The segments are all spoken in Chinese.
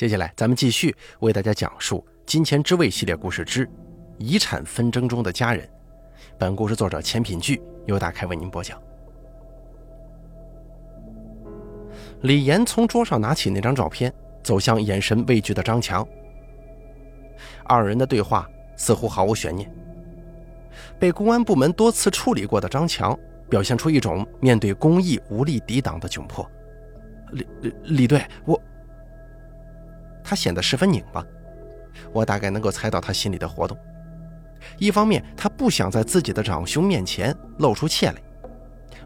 接下来，咱们继续为大家讲述《金钱之味》系列故事之《遗产纷争中的家人》。本故事作者钱品聚由大开为您播讲。李岩从桌上拿起那张照片，走向眼神畏惧的张强。二人的对话似乎毫无悬念。被公安部门多次处理过的张强，表现出一种面对公益无力抵挡的窘迫。李李队，我。他显得十分拧巴，我大概能够猜到他心里的活动。一方面，他不想在自己的长兄面前露出怯来；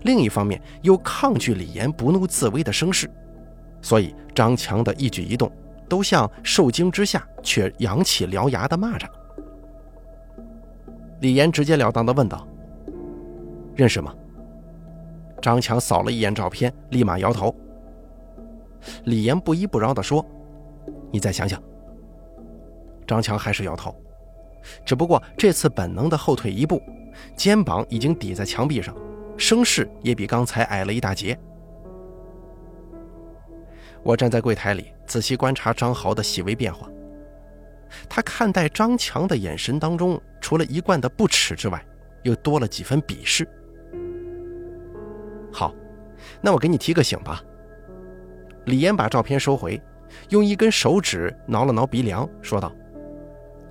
另一方面，又抗拒李岩不怒自威的声势。所以，张强的一举一动都像受惊之下却扬起獠牙的蚂蚱。李岩直截了当地问道：“认识吗？”张强扫了一眼照片，立马摇头。李岩不依不饶地说。你再想想。张强还是摇头，只不过这次本能的后退一步，肩膀已经抵在墙壁上，声势也比刚才矮了一大截。我站在柜台里，仔细观察张豪的细微变化。他看待张强的眼神当中，除了一贯的不耻之外，又多了几分鄙视。好，那我给你提个醒吧。李岩把照片收回。用一根手指挠了挠鼻梁，说道：“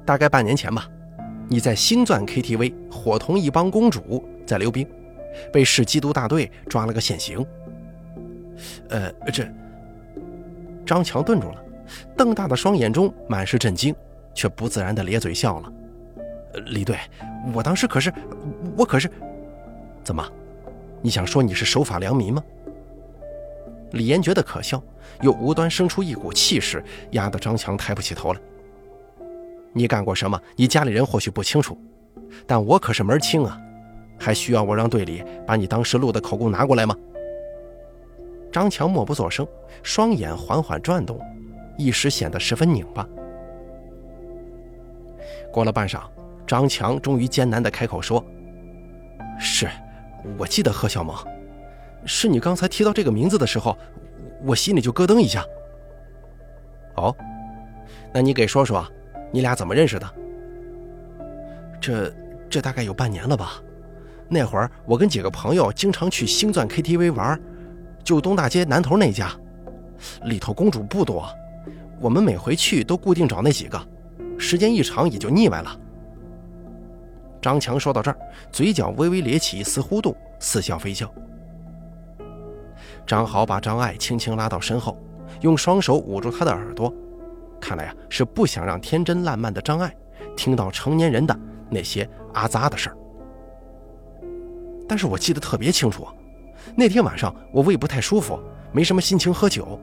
大概半年前吧，你在星钻 KTV 伙同一帮公主在溜冰，被市缉毒大队抓了个现行。”呃，这……张强顿住了，瞪大的双眼中满是震惊，却不自然的咧嘴笑了。“李队，我当时可是……我可是……怎么？你想说你是守法良民吗？”李岩觉得可笑，又无端生出一股气势，压得张强抬不起头来。你干过什么？你家里人或许不清楚，但我可是门清啊，还需要我让队里把你当时录的口供拿过来吗？张强默不作声，双眼缓缓转动，一时显得十分拧巴。过了半晌，张强终于艰难地开口说：“是，我记得何小萌。”是你刚才提到这个名字的时候，我心里就咯噔一下。哦，那你给说说，你俩怎么认识的？这这大概有半年了吧。那会儿我跟几个朋友经常去星钻 KTV 玩，就东大街南头那家，里头公主不多，我们每回去都固定找那几个，时间一长也就腻歪了。张强说到这儿，嘴角微微咧起一丝弧度，似笑非笑。张豪把张爱轻轻拉到身后，用双手捂住她的耳朵，看来呀是不想让天真烂漫的张爱听到成年人的那些阿杂的事儿。但是我记得特别清楚，那天晚上我胃不太舒服，没什么心情喝酒，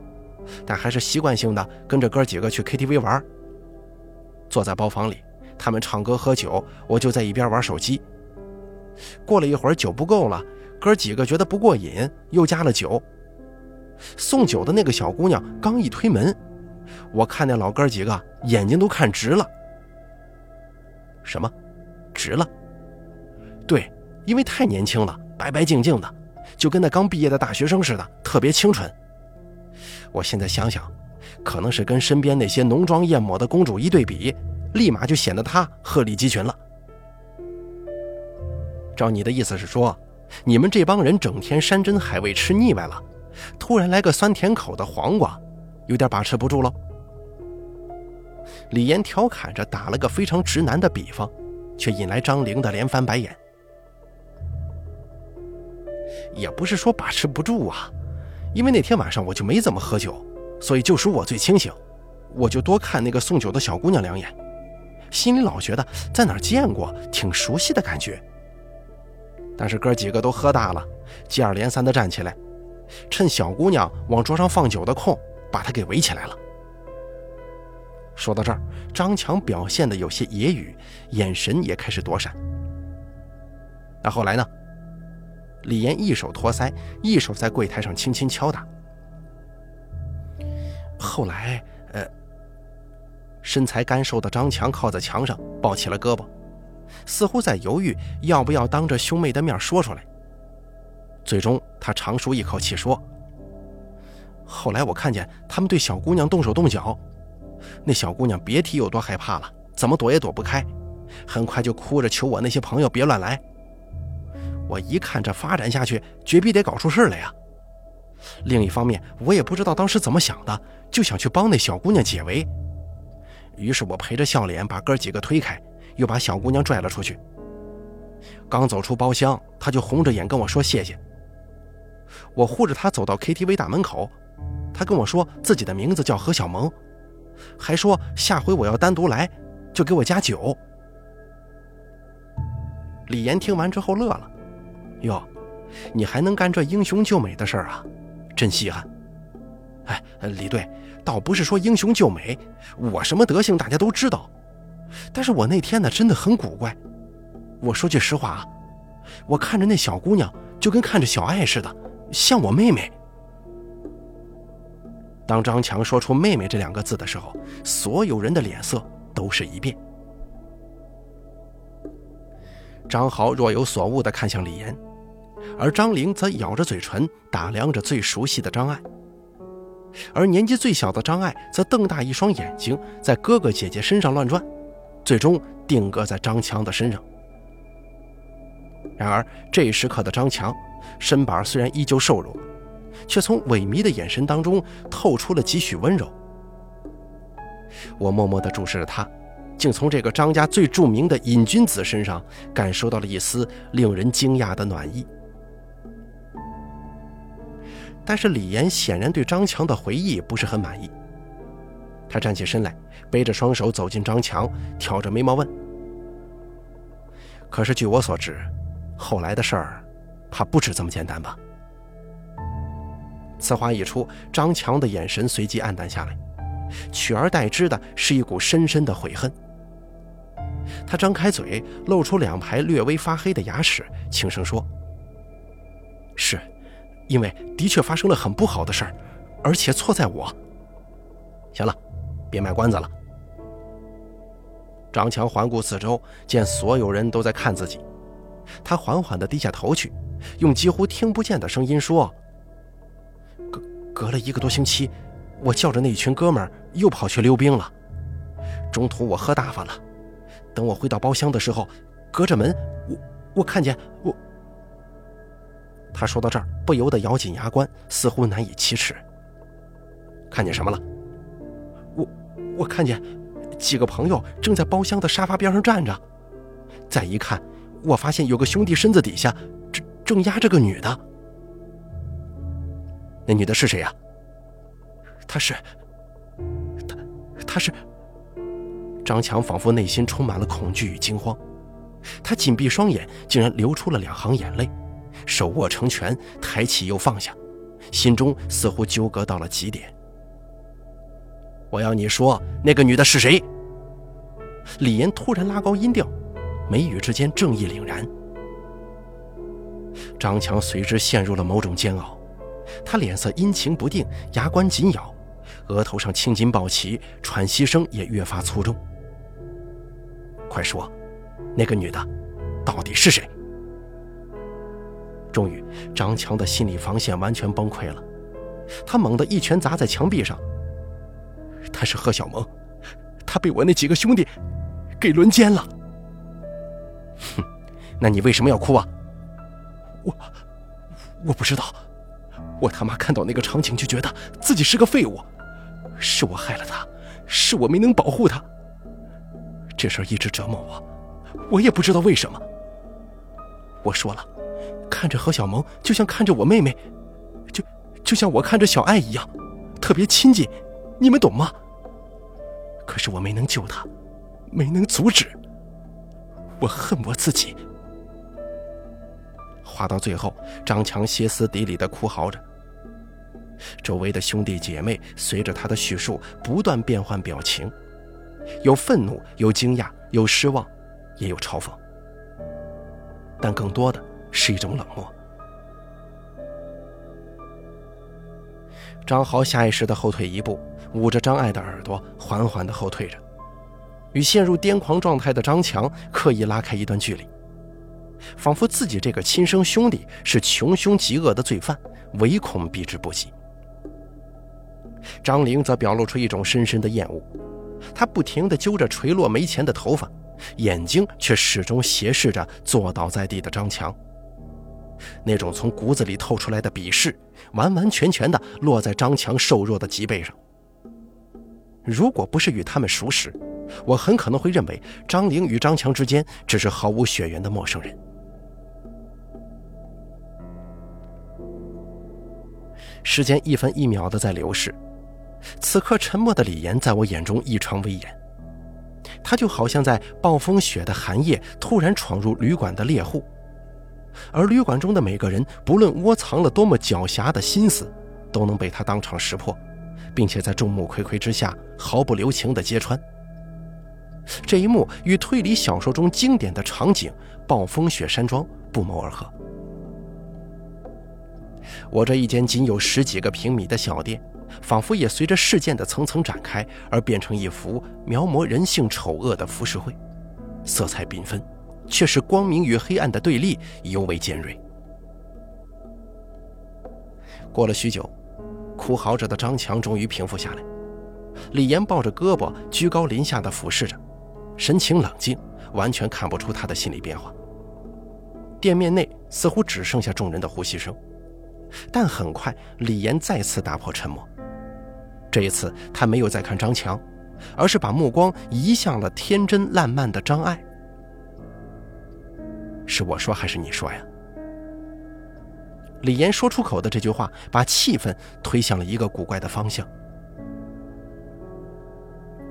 但还是习惯性的跟着哥几个去 KTV 玩。坐在包房里，他们唱歌喝酒，我就在一边玩手机。过了一会儿，酒不够了。哥几个觉得不过瘾，又加了酒。送酒的那个小姑娘刚一推门，我看那老哥几个眼睛都看直了。什么？直了？对，因为太年轻了，白白净净的，就跟那刚毕业的大学生似的，特别清纯。我现在想想，可能是跟身边那些浓妆艳抹的公主一对比，立马就显得她鹤立鸡群了。照你的意思是说？你们这帮人整天山珍海味吃腻歪了，突然来个酸甜口的黄瓜，有点把持不住喽。李岩调侃着打了个非常直男的比方，却引来张玲的连翻白眼。也不是说把持不住啊，因为那天晚上我就没怎么喝酒，所以就属我最清醒，我就多看那个送酒的小姑娘两眼，心里老觉得在哪儿见过，挺熟悉的感觉。但是哥几个都喝大了，接二连三地站起来，趁小姑娘往桌上放酒的空，把她给围起来了。说到这儿，张强表现得有些揶揄，眼神也开始躲闪。那后来呢？李岩一手托腮，一手在柜台上轻轻敲打。后来，呃，身材干瘦的张强靠在墙上，抱起了胳膊。似乎在犹豫要不要当着兄妹的面说出来。最终，他长舒一口气说：“后来我看见他们对小姑娘动手动脚，那小姑娘别提有多害怕了，怎么躲也躲不开，很快就哭着求我那些朋友别乱来。我一看这发展下去，绝逼得搞出事来呀。另一方面，我也不知道当时怎么想的，就想去帮那小姑娘解围。于是我陪着笑脸把哥几个推开，又把小姑娘拽了出去。刚走出包厢，她就红着眼跟我说谢谢。我护着她走到 KTV 大门口，她跟我说自己的名字叫何小萌，还说下回我要单独来，就给我加酒。李岩听完之后乐了：“哟，你还能干这英雄救美的事儿啊？真稀罕。”哎，李队，倒不是说英雄救美，我什么德行大家都知道。但是我那天呢，真的很古怪。我说句实话啊，我看着那小姑娘就跟看着小爱似的，像我妹妹。当张强说出“妹妹”这两个字的时候，所有人的脸色都是一变。张豪若有所悟地看向李岩，而张玲则咬着嘴唇打量着最熟悉的张爱。而年纪最小的张爱则瞪大一双眼睛，在哥哥姐姐身上乱转，最终定格在张强的身上。然而这一时刻的张强，身板虽然依旧瘦弱，却从萎靡的眼神当中透出了几许温柔。我默默地注视着他，竟从这个张家最著名的瘾君子身上感受到了一丝令人惊讶的暖意。但是李岩显然对张强的回忆不是很满意。他站起身来，背着双手走进张强，挑着眉毛问：“可是据我所知，后来的事儿，怕不止这么简单吧？”此话一出，张强的眼神随即黯淡下来，取而代之的是一股深深的悔恨。他张开嘴，露出两排略微发黑的牙齿，轻声说：“是。”因为的确发生了很不好的事儿，而且错在我。行了，别卖关子了。张强环顾四周，见所有人都在看自己，他缓缓地低下头去，用几乎听不见的声音说：“隔隔了一个多星期，我叫着那一群哥们儿又跑去溜冰了。中途我喝大发了，等我回到包厢的时候，隔着门，我我看见我。”他说到这儿，不由得咬紧牙关，似乎难以启齿。看见什么了？我看见几个朋友正在包厢的沙发边上站着。再一看，我发现有个兄弟身子底下正正压着个女的。那女的是谁呀？她是，她她是。张强仿佛内心充满了恐惧与惊慌，他紧闭双眼，竟然流出了两行眼泪。手握成拳，抬起又放下，心中似乎纠葛到了极点。我要你说，那个女的是谁？李岩突然拉高音调，眉宇之间正义凛然。张强随之陷入了某种煎熬，他脸色阴晴不定，牙关紧咬，额头上青筋暴起，喘息声也越发粗重。快说，那个女的到底是谁？终于，张强的心理防线完全崩溃了，他猛地一拳砸在墙壁上。他是贺小萌，他被我那几个兄弟给轮奸了。哼，那你为什么要哭啊？我我不知道，我他妈看到那个场景就觉得自己是个废物，是我害了他，是我没能保护他。这事儿一直折磨我，我也不知道为什么。我说了。看着何小萌，就像看着我妹妹，就就像我看着小爱一样，特别亲近，你们懂吗？可是我没能救他，没能阻止，我恨我自己。话到最后，张强歇斯底里的哭嚎着，周围的兄弟姐妹随着他的叙述不断变换表情，有愤怒，有惊讶，有失望，也有嘲讽，但更多的。是一种冷漠。张豪下意识的后退一步，捂着张爱的耳朵，缓缓的后退着，与陷入癫狂状态的张强刻意拉开一段距离，仿佛自己这个亲生兄弟是穷凶极恶的罪犯，唯恐避之不及。张玲则表露出一种深深的厌恶，她不停地揪着垂落没前的头发，眼睛却始终斜视着坐倒在地的张强。那种从骨子里透出来的鄙视，完完全全地落在张强瘦弱的脊背上。如果不是与他们熟识，我很可能会认为张玲与张强之间只是毫无血缘的陌生人。时间一分一秒的在流逝，此刻沉默的李岩在我眼中异常威严，他就好像在暴风雪的寒夜突然闯入旅馆的猎户。而旅馆中的每个人，不论窝藏了多么狡黠的心思，都能被他当场识破，并且在众目睽睽之下毫不留情地揭穿。这一幕与推理小说中经典的场景——暴风雪山庄不谋而合。我这一间仅有十几个平米的小店，仿佛也随着事件的层层展开而变成一幅描摹人性丑恶的浮世绘，色彩缤纷。却是光明与黑暗的对立尤为尖锐。过了许久，哭嚎着的张强终于平复下来。李岩抱着胳膊，居高临下的俯视着，神情冷静，完全看不出他的心理变化。店面内似乎只剩下众人的呼吸声，但很快，李岩再次打破沉默。这一次，他没有再看张强，而是把目光移向了天真烂漫的张爱。是我说还是你说呀？李岩说出口的这句话，把气氛推向了一个古怪的方向。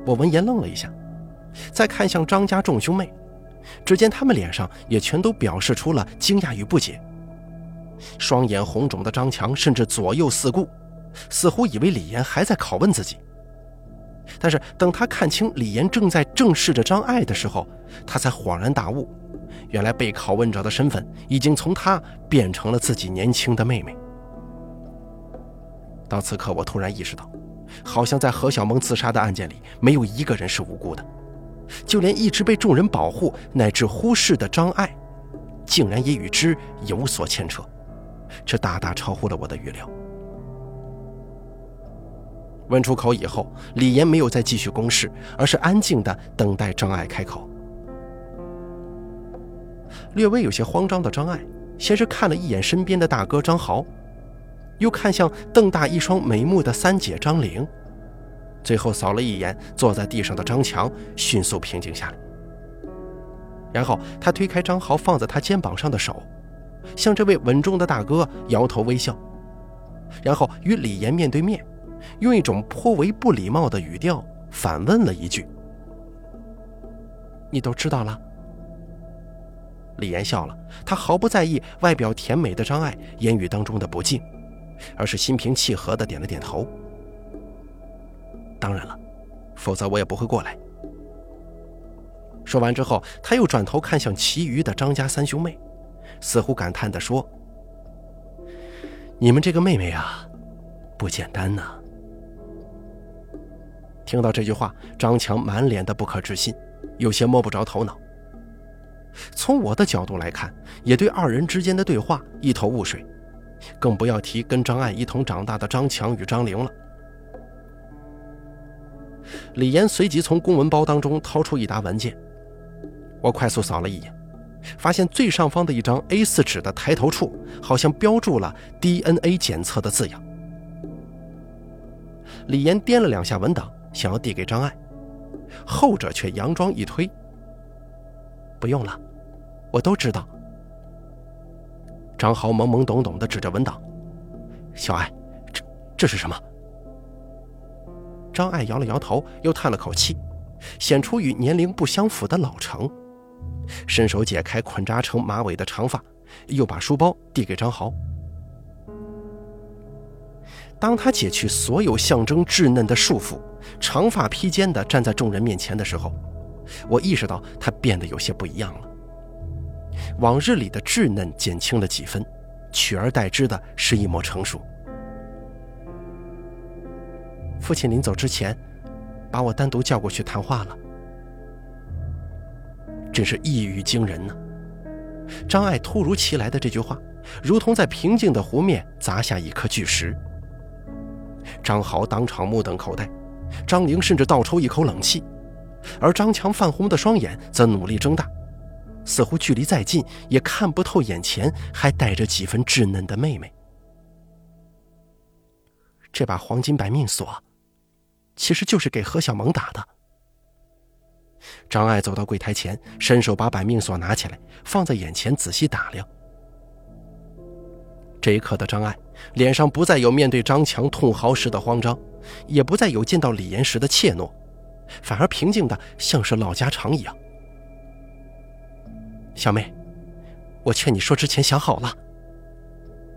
我闻言愣了一下，再看向张家众兄妹，只见他们脸上也全都表示出了惊讶与不解。双眼红肿的张强甚至左右四顾，似乎以为李岩还在拷问自己。但是等他看清李岩正在正视着张爱的时候，他才恍然大悟。原来被拷问者的身份已经从他变成了自己年轻的妹妹。到此刻，我突然意识到，好像在何小萌自杀的案件里，没有一个人是无辜的，就连一直被众人保护乃至忽视的张爱，竟然也与之有所牵扯，这大大超乎了我的预料。问出口以后，李岩没有再继续攻势，而是安静的等待张爱开口。略微有些慌张的张爱，先是看了一眼身边的大哥张豪，又看向瞪大一双眉目的三姐张玲，最后扫了一眼坐在地上的张强，迅速平静下来。然后他推开张豪放在他肩膀上的手，向这位稳重的大哥摇头微笑，然后与李岩面对面，用一种颇为不礼貌的语调反问了一句：“你都知道了？”李岩笑了，他毫不在意外表甜美的张爱言语当中的不敬，而是心平气和的点了点头。当然了，否则我也不会过来。说完之后，他又转头看向其余的张家三兄妹，似乎感叹地说：“你们这个妹妹啊，不简单呐。”听到这句话，张强满脸的不可置信，有些摸不着头脑。从我的角度来看，也对二人之间的对话一头雾水，更不要提跟张爱一同长大的张强与张玲了。李岩随即从公文包当中掏出一沓文件，我快速扫了一眼，发现最上方的一张 A4 纸的抬头处好像标注了 DNA 检测的字样。李岩掂了两下文档，想要递给张爱，后者却佯装一推。不用了，我都知道。张豪懵懵懂懂的指着文档：“小爱，这这是什么？”张爱摇了摇头，又叹了口气，显出与年龄不相符的老成，伸手解开捆扎成马尾的长发，又把书包递给张豪。当他解去所有象征稚嫩的束缚，长发披肩的站在众人面前的时候。我意识到他变得有些不一样了。往日里的稚嫩减轻了几分，取而代之的是一抹成熟。父亲临走之前，把我单独叫过去谈话了，真是一语惊人呢。张爱突如其来的这句话，如同在平静的湖面砸下一颗巨石。张豪当场目瞪口呆，张玲甚至倒抽一口冷气，而张强泛红的双眼则努力睁大，似乎距离再近也看不透眼前还带着几分稚嫩的妹妹。这把黄金百命锁，其实就是给何小萌打的。张爱走到柜台前，伸手把百命锁拿起来，放在眼前仔细打量。这一刻的张爱，脸上不再有面对张强痛嚎时的慌张，也不再有见到李岩时的怯懦，反而平静的像是老家常一样。小妹，我劝你说之前想好了。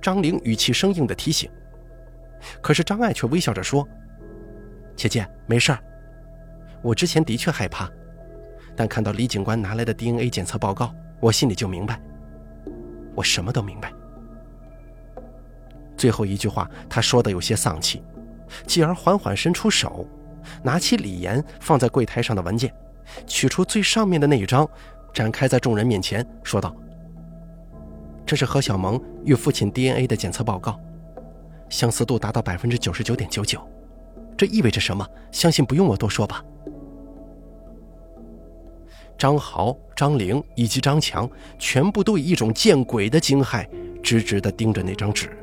张玲语气生硬的提醒。可是张爱却微笑着说：“姐姐，没事儿。我之前的确害怕，但看到李警官拿来的 DNA 检测报告，我心里就明白。我什么都明白。”最后一句话，他说的有些丧气，继而缓缓伸出手，拿起李岩放在柜台上的文件，取出最上面的那一张，展开在众人面前，说道：“这是何小萌与父亲 DNA 的检测报告。”相似度达到百分之九十九点九九，这意味着什么？相信不用我多说吧。张豪、张玲以及张强全部都以一种见鬼的惊骇，直直地盯着那张纸。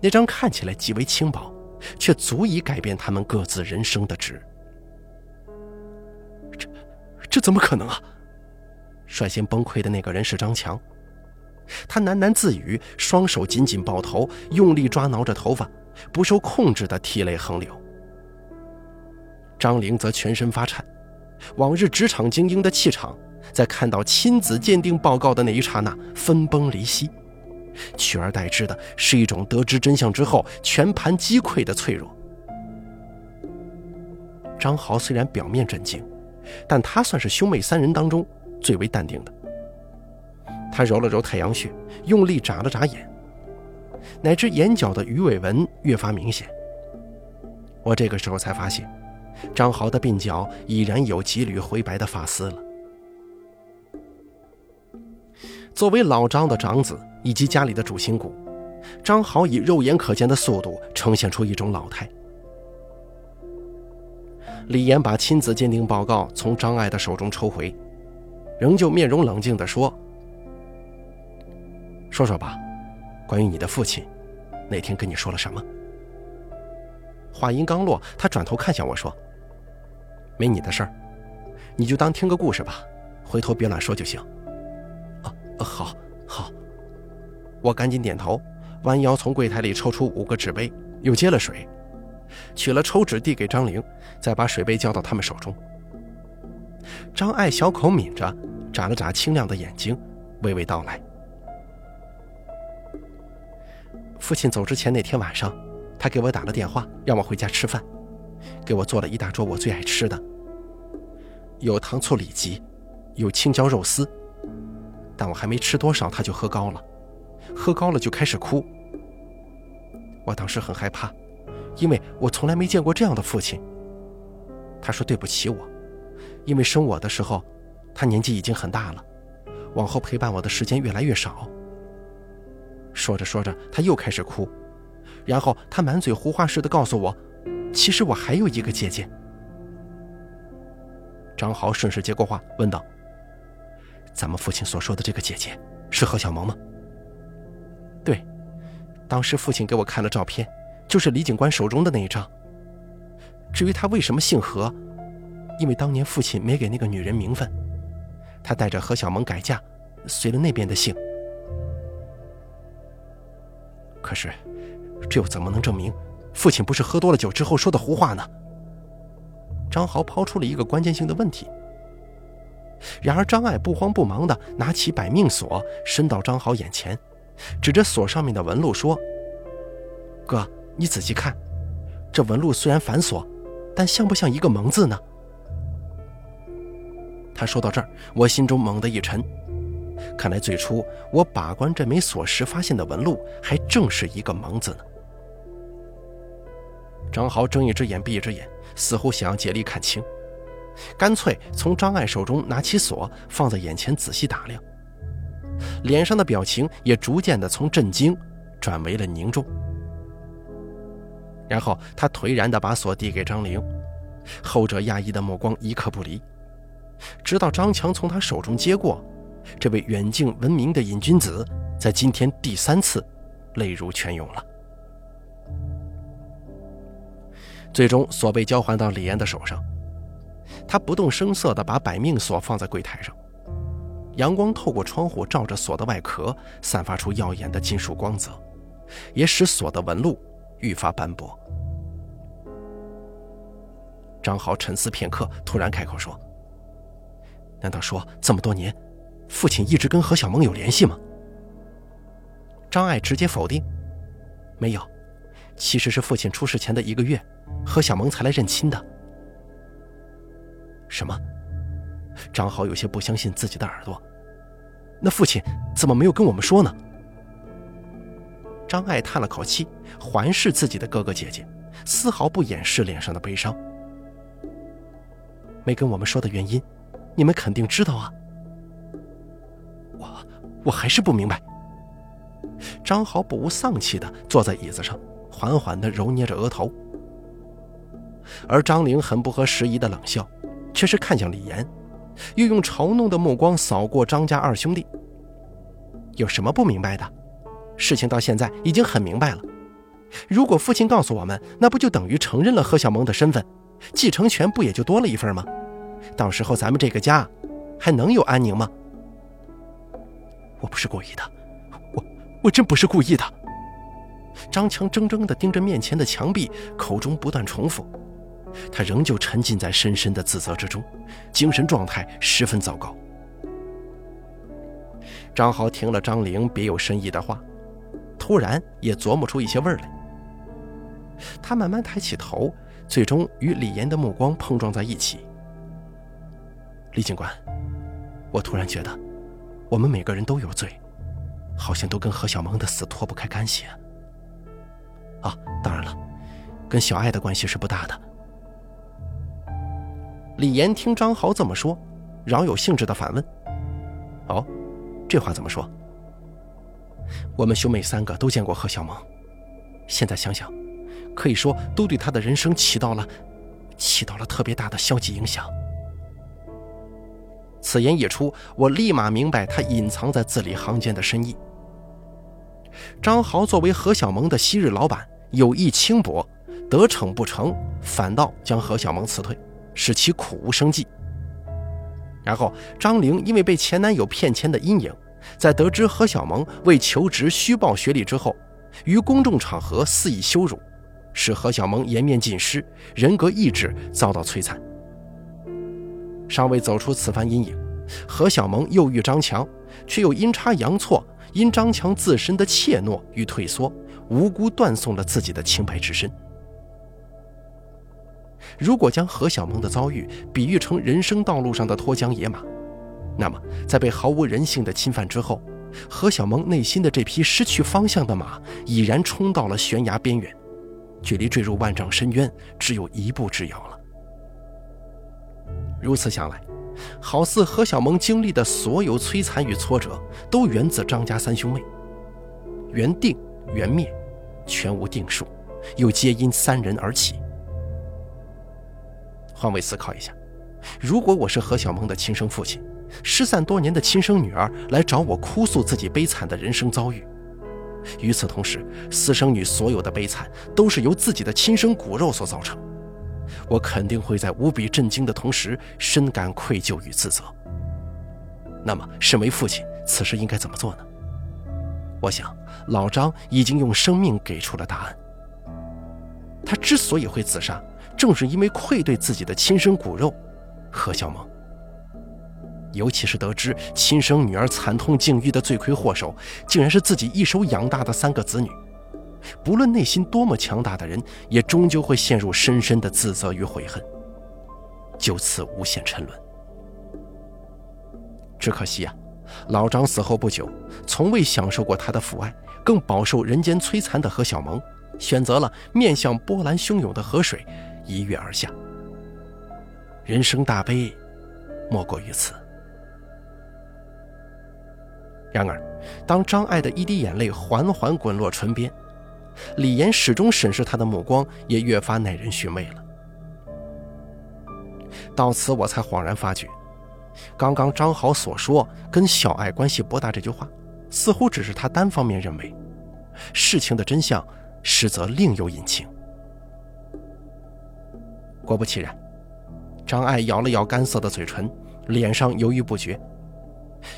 那张看起来极为轻薄，却足以改变他们各自人生的值。这，这怎么可能啊！率先崩溃的那个人是张强。他喃喃自语，双手紧紧抱头，用力抓挠着头发，不受控制的涕泪横流。张玲则全身发颤，往日职场精英的气场，在看到亲子鉴定报告的那一刹那分崩离析，取而代之的是一种得知真相之后全盘击溃的脆弱。张豪虽然表面震惊，但他算是兄妹三人当中最为淡定的。他揉了揉太阳穴，用力眨了眨眼，乃至眼角的鱼尾纹越发明显。我这个时候才发现，张豪的鬓角已然有几缕灰白的发丝了。作为老张的长子以及家里的主心骨，张豪以肉眼可见的速度呈现出一种老态。李岩把亲子鉴定报告从张爱的手中抽回，仍旧面容冷静地说。说说吧，关于你的父亲，那天跟你说了什么？话音刚落，他转头看向我说：“没你的事儿，你就当听个故事吧，回头别乱说就行。”啊，好，好。我赶紧点头，弯腰从柜台里抽出五个纸杯，又接了水，取了抽纸递给张玲，再把水杯交到他们手中。张爱小口抿着，眨了眨清亮的眼睛，娓娓道来。父亲走之前那天晚上，他给我打了电话，让我回家吃饭，给我做了一大桌我最爱吃的，有糖醋里脊，有青椒肉丝。但我还没吃多少，他就喝高了，喝高了就开始哭。我当时很害怕，因为我从来没见过这样的父亲。他说对不起我，因为生我的时候，他年纪已经很大了，往后陪伴我的时间越来越少。说着说着，他又开始哭，然后他满嘴胡话似的告诉我：“其实我还有一个姐姐。”张豪顺势接过话，问道：“咱们父亲所说的这个姐姐是何小萌吗？”“，当时父亲给我看了照片，就是李警官手中的那一张。至于他为什么姓何，因为当年父亲没给那个女人名分，他带着何小萌改嫁，随了那边的姓。”可是，这又怎么能证明父亲不是喝多了酒之后说的胡话呢？张豪抛出了一个关键性的问题。然而，张爱不慌不忙地拿起百命锁，伸到张豪眼前，指着锁上面的纹路说：“哥，你仔细看，这纹路虽然繁琐，但像不像一个蒙字呢？”他说到这儿，我心中猛地一沉。看来最初我把关这枚锁时发现的纹路，还正是一个蒙字呢。张豪睁一只眼闭一只眼，似乎想要竭力看清，干脆从张爱手中拿起锁，放在眼前仔细打量，脸上的表情也逐渐的从震惊转为了凝重。然后他颓然的把锁递给张玲，后者压抑的目光一刻不离，直到张强从他手中接过，这位远近闻名的瘾君子，在今天第三次泪如泉涌了。最终锁被交还到李岩的手上，他不动声色地把百命锁放在柜台上，阳光透过窗户照着锁的外壳，散发出耀眼的金属光泽，也使锁的纹路愈发斑驳。张豪沉思片刻，突然开口说：“难道说这么多年，父亲一直跟何小萌有联系吗？”张爱直接否定：“没有，其实是父亲出事前的一个月。”何小萌才来认亲的？什么？张豪有些不相信自己的耳朵。那父亲怎么没有跟我们说呢？张爱叹了口气，环视自己的哥哥姐姐，丝毫不掩饰脸上的悲伤。没跟我们说的原因，你们肯定知道啊。我我还是不明白。张豪不无丧气的坐在椅子上，缓缓的揉捏着额头。而张玲很不合时宜的冷笑，却是看向李岩，又用嘲弄的目光扫过张家二兄弟。有什么不明白的？事情到现在已经很明白了。如果父亲告诉我们，那不就等于承认了何小萌的身份，继承权不也就多了一份吗？到时候咱们这个家还能有安宁吗？我不是故意的，我我真不是故意的。张强怔怔地盯着面前的墙壁，口中不断重复。他仍旧沉浸在深深的自责之中，精神状态十分糟糕。张豪听了张玲别有深意的话，突然也琢磨出一些味儿来。他慢慢抬起头，最终与李岩的目光碰撞在一起。李警官，我突然觉得，我们每个人都有罪，好像都跟何小萌的死脱不开干系。啊，当然了，跟小爱的关系是不大的。李岩听张豪这么说，饶有兴致的反问：“哦，这话怎么说？我们兄妹三个都见过何小萌，现在想想，可以说都对他的人生起到了起到了特别大的消极影响。”此言一出，我立马明白他隐藏在字里行间的深意。张豪作为何小萌的昔日老板，有意轻薄，得逞不成，反倒将何小萌辞退。使其苦无生计。然后，张玲因为被前男友骗钱的阴影，在得知何小萌为求职虚报学历之后，于公众场合肆意羞辱，使何小萌颜面尽失，人格意志遭到摧残。尚未走出此番阴影，何小萌又遇张强，却又阴差阳错，因张强自身的怯懦与退缩，无辜断送了自己的清白之身。如果将何小萌的遭遇比喻成人生道路上的脱缰野马，那么在被毫无人性的侵犯之后，何小萌内心的这匹失去方向的马已然冲到了悬崖边缘，距离坠入万丈深渊只有一步之遥了。如此想来，好似何小萌经历的所有摧残与挫折，都源自张家三兄妹，缘定缘灭，全无定数，又皆因三人而起。换位思考一下，如果我是何小萌的亲生父亲，失散多年的亲生女儿来找我哭诉自己悲惨的人生遭遇，与此同时，私生女所有的悲惨都是由自己的亲生骨肉所造成，我肯定会在无比震惊的同时，深感愧疚与自责。那么，身为父亲，此时应该怎么做呢？我想，老张已经用生命给出了答案。他之所以会自杀。正是因为愧对自己的亲生骨肉，何小萌。尤其是得知亲生女儿惨痛境遇的罪魁祸首，竟然是自己一手养大的三个子女，不论内心多么强大的人，也终究会陷入深深的自责与悔恨，就此无限沉沦。只可惜啊，老张死后不久，从未享受过他的父爱，更饱受人间摧残的何小萌，选择了面向波澜汹涌的河水。一跃而下，人生大悲，莫过于此。然而，当张爱的一滴眼泪缓缓滚落唇边，李岩始终审视她的目光也越发耐人寻味了。到此我才恍然发觉，刚刚张豪所说跟小爱关系不大这句话，似乎只是他单方面认为，事情的真相实则另有隐情。果不其然，张爱咬了咬干涩的嘴唇，脸上犹豫不决。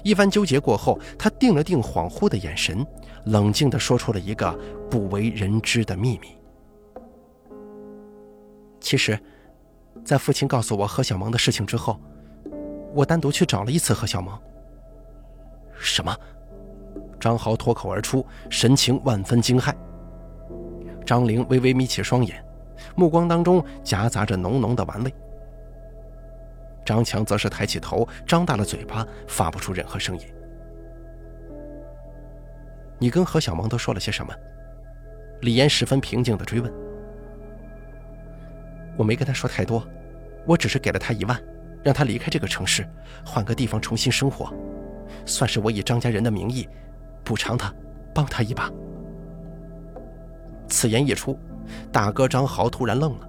一番纠结过后，他定了定恍惚的眼神，冷静地说出了一个不为人知的秘密。其实，在父亲告诉我何小萌的事情之后，我单独去找了一次何小萌。什么？张豪脱口而出，神情万分惊骇。张玲微微眯起双眼，目光当中夹杂着浓浓的玩味。张强则是抬起头，张大了嘴巴，发不出任何声音。你跟何小萌都说了些什么？李岩十分平静地追问。我没跟他说太多，我只是给了他一万，让他离开这个城市，换个地方重新生活，算是我以张家人的名义补偿他，帮他一把。此言一出，大哥张豪突然愣了。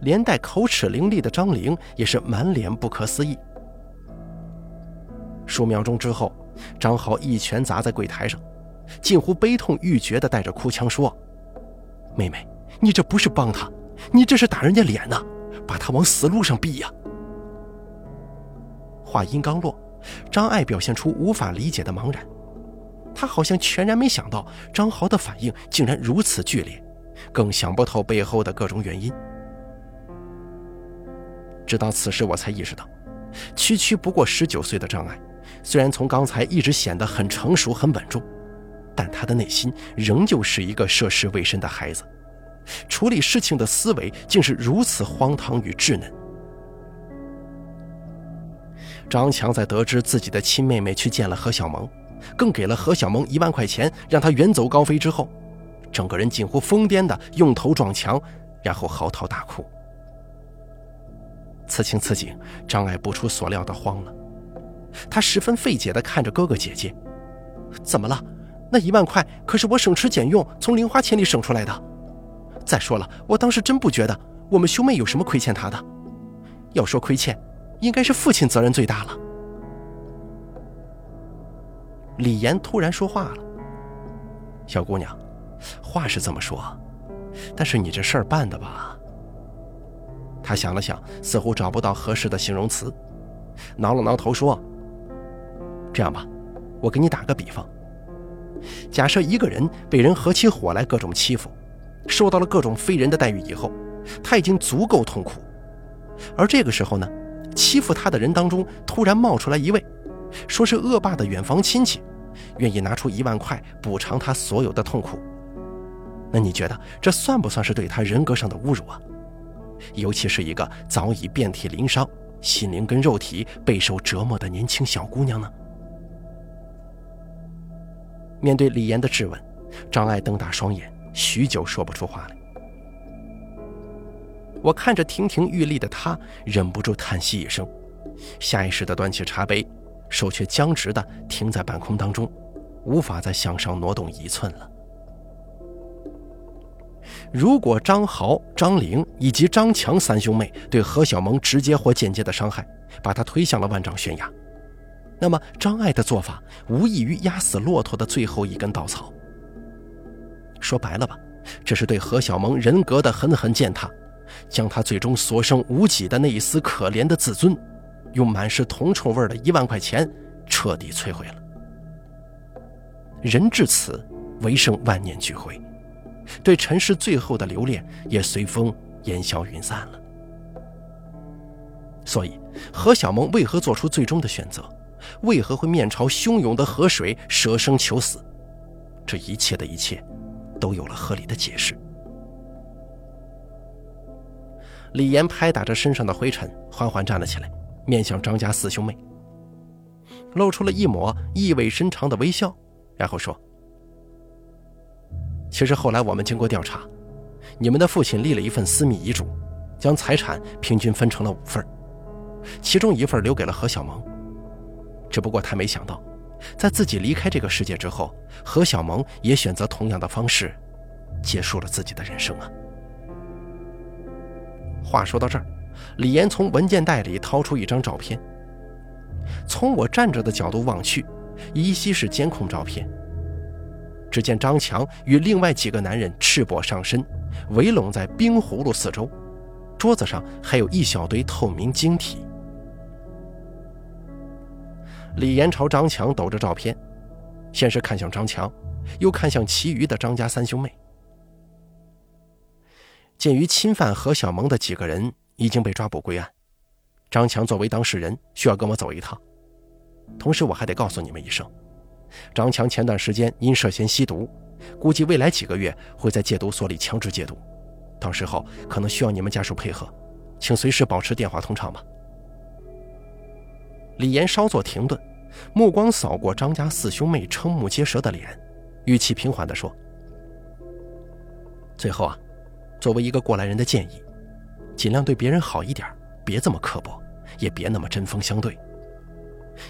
连带口齿伶俐的张玲也是满脸不可思议。数秒钟之后，张豪一拳砸在柜台上，近乎悲痛欲绝地带着哭腔说：“妹妹，你这不是帮他，你这是打人家脸呢，把他往死路上逼呀！”话音刚落，张爱表现出无法理解的茫然，他好像全然没想到张豪的反应竟然如此剧烈，更想不透背后的各种原因。直到此时，我才意识到，区区不过十九岁的张爱，虽然从刚才一直显得很成熟、很稳重，但他的内心仍旧是一个涉世未深的孩子，处理事情的思维竟是如此荒唐与稚嫩。张强在得知自己的亲妹妹去见了何小萌，更给了何小萌一万块钱让她远走高飞之后，整个人近乎疯癫的用头撞墙，然后嚎啕大哭。此情此景，张爱不出所料的慌了。她十分费解的看着哥哥姐姐：“怎么了？那一万块可是我省吃俭用从零花钱里省出来的。再说了，我当时真不觉得我们兄妹有什么亏欠他的。要说亏欠，应该是父亲责任最大了。”李岩突然说话了：“小姑娘，话是这么说，但是你这事儿办的吧？”他想了想，似乎找不到合适的形容词，挠了挠头说：“这样吧，我给你打个比方。假设一个人被人合起伙来各种欺负，受到了各种非人的待遇以后，他已经足够痛苦。而这个时候呢，欺负他的人当中突然冒出来一位，说是恶霸的远房亲戚，愿意拿出一万块补偿他所有的痛苦。那你觉得这算不算是对他人格上的侮辱啊？”尤其是一个早已遍体鳞伤、心灵跟肉体备受折磨的年轻小姑娘呢？面对李岩的质问，张爱瞪大双眼，许久说不出话来。我看着亭亭玉立的她，忍不住叹息一声，下意识地端起茶杯，手却僵直地停在半空当中，无法再向上挪动一寸了。如果张豪、张玲以及张强三兄妹对何小萌直接或间接的伤害，把他推向了万丈悬崖，那么张爱的做法无异于压死骆驼的最后一根稻草。说白了吧，这是对何小萌人格的狠狠践踏，将他最终所剩无几的那一丝可怜的自尊，用满是铜臭味的一万块钱彻底摧毁了。人至此，唯剩万念俱灰。对尘世最后的留恋也随风烟消云散了。所以，何小萌为何做出最终的选择？为何会面朝汹涌的河水舍生求死？这一切的一切，都有了合理的解释。李岩拍打着身上的灰尘，缓缓站了起来，面向张家四兄妹，露出了一抹意味深长的微笑，然后说。其实后来我们经过调查，你们的父亲立了一份私密遗嘱，将财产平均分成了五份，其中一份留给了何小萌。只不过他没想到，在自己离开这个世界之后，何小萌也选择同样的方式，结束了自己的人生啊。话说到这儿，李岩从文件袋里掏出一张照片。从我站着的角度望去，依稀是监控照片。只见张强与另外几个男人赤膊上身，围拢在冰葫芦四周，桌子上还有一小堆透明晶体。李岩朝张强抖着照片，先是看向张强，又看向其余的张家三兄妹。鉴于侵犯何小萌的几个人已经被抓捕归案，张强作为当事人需要跟我走一趟。同时，我还得告诉你们一声，张强前段时间因涉嫌吸毒，估计未来几个月会在戒毒所里强制戒毒，到时候可能需要你们家属配合，请随时保持电话通畅吧。李岩稍作停顿，目光扫过张家四兄妹瞠目结舌的脸，语气平缓地说：“最后啊，作为一个过来人的建议，尽量对别人好一点，别这么刻薄，也别那么针锋相对。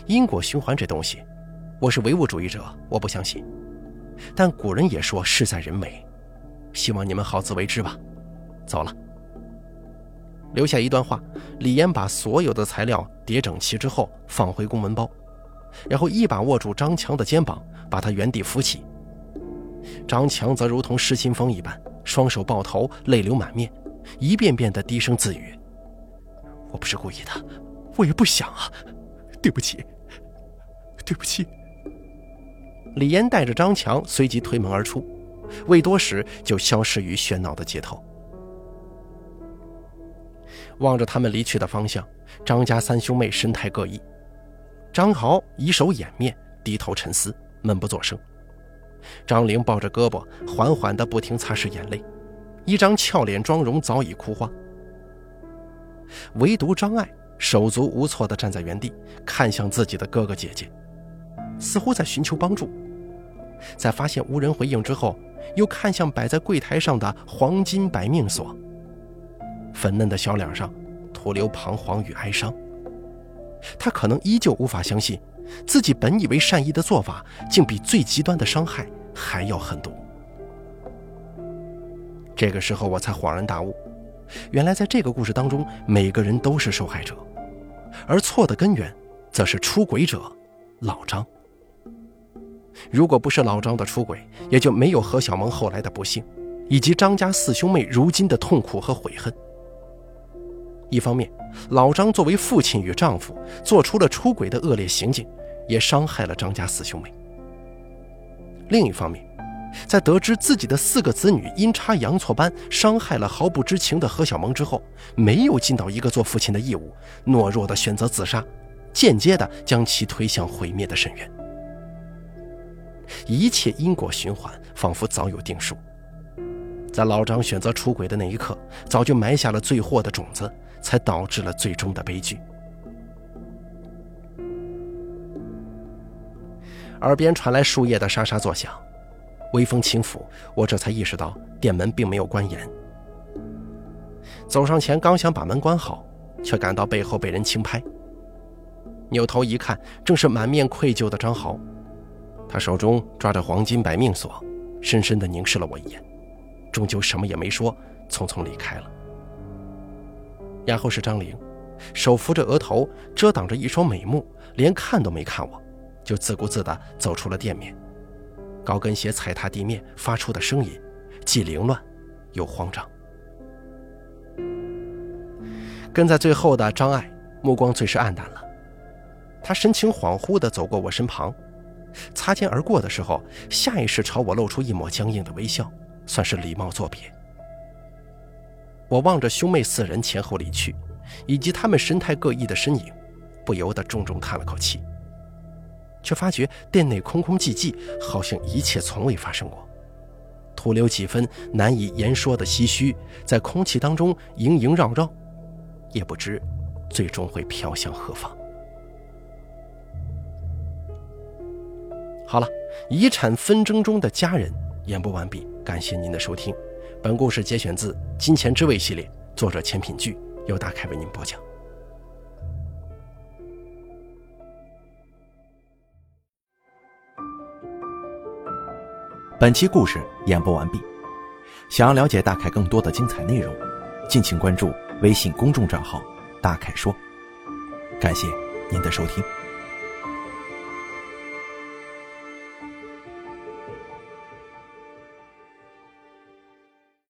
因果循环这东西，我是唯物主义者，我不相信。但古人也说事在人为，希望你们好自为之吧。走了。”留下一段话，李岩把所有的材料叠整齐之后放回公文包，然后一把握住张强的肩膀，把他原地扶起。张强则如同失心疯一般，双手抱头，泪流满面，一遍遍的低声自语：“我不是故意的，我也不想啊，对不起，对不起。”李岩带着张强随即推门而出，未多时就消失于喧闹的街头。望着他们离去的方向，张家三兄妹神态各异。张豪以手掩面，低头沉思，闷不作声。张玲抱着胳膊，缓缓地不停擦拭眼泪，一张俏脸妆容早已枯花。唯独张爱手足无措地站在原地，看向自己的哥哥姐姐，似乎在寻求帮助。在发现无人回应之后，又看向摆在柜台上的黄金百命锁。粉嫩的小脸上徒留彷徨与哀伤，他可能依旧无法相信，自己本以为善意的做法，竟比最极端的伤害还要狠毒。这个时候，我才恍然大悟，原来在这个故事当中，每个人都是受害者，而错的根源，则是出轨者老张。如果不是老张的出轨，也就没有何小萌后来的不幸，以及张家四兄妹如今的痛苦和悔恨。一方面，老张作为父亲与丈夫做出了出轨的恶劣行径，也伤害了张家四兄妹。另一方面，在得知自己的四个子女阴差阳错般伤害了毫不知情的何小萌之后，没有尽到一个做父亲的义务，懦弱的选择自杀，间接的将其推向毁灭的深渊。一切因果循环仿佛早有定数，在老张选择出轨的那一刻，早就埋下了罪祸的种子。才导致了最终的悲剧。耳边传来树叶的沙沙作响，微风轻拂，我这才意识到店门并没有关严。走上前，刚想把门关好，却感到背后被人轻拍。扭头一看，正是满面愧疚的张豪，他手中抓着黄金百命锁，深深地凝视了我一眼，终究什么也没说，匆匆离开了。然后是张玲，手扶着额头，遮挡着一双美目，连看都没看我，就自顾自地走出了店面。高跟鞋踩踏地面发出的声音，既凌乱又慌张。跟在最后的张爱，目光最是黯淡了。他神情恍惚地走过我身旁，擦肩而过的时候，下意识朝我露出一抹僵硬的微笑，算是礼貌作别。我望着兄妹四人前后离去，以及他们神态各异的身影，不由得重重叹了口气。却发觉店内空空寂寂，好像一切从未发生过，徒留几分难以言说的唏嘘在空气当中萦萦绕绕，也不知最终会飘向何方。好了，遗产纷争中的家人演播完毕，感谢您的收听。本故事节选自《金钱之味》系列，作者钱品聚，由大凯为您播讲。本期故事演播完毕。想要了解大凯更多的精彩内容，敬请关注微信公众账号“大凯说”。感谢您的收听。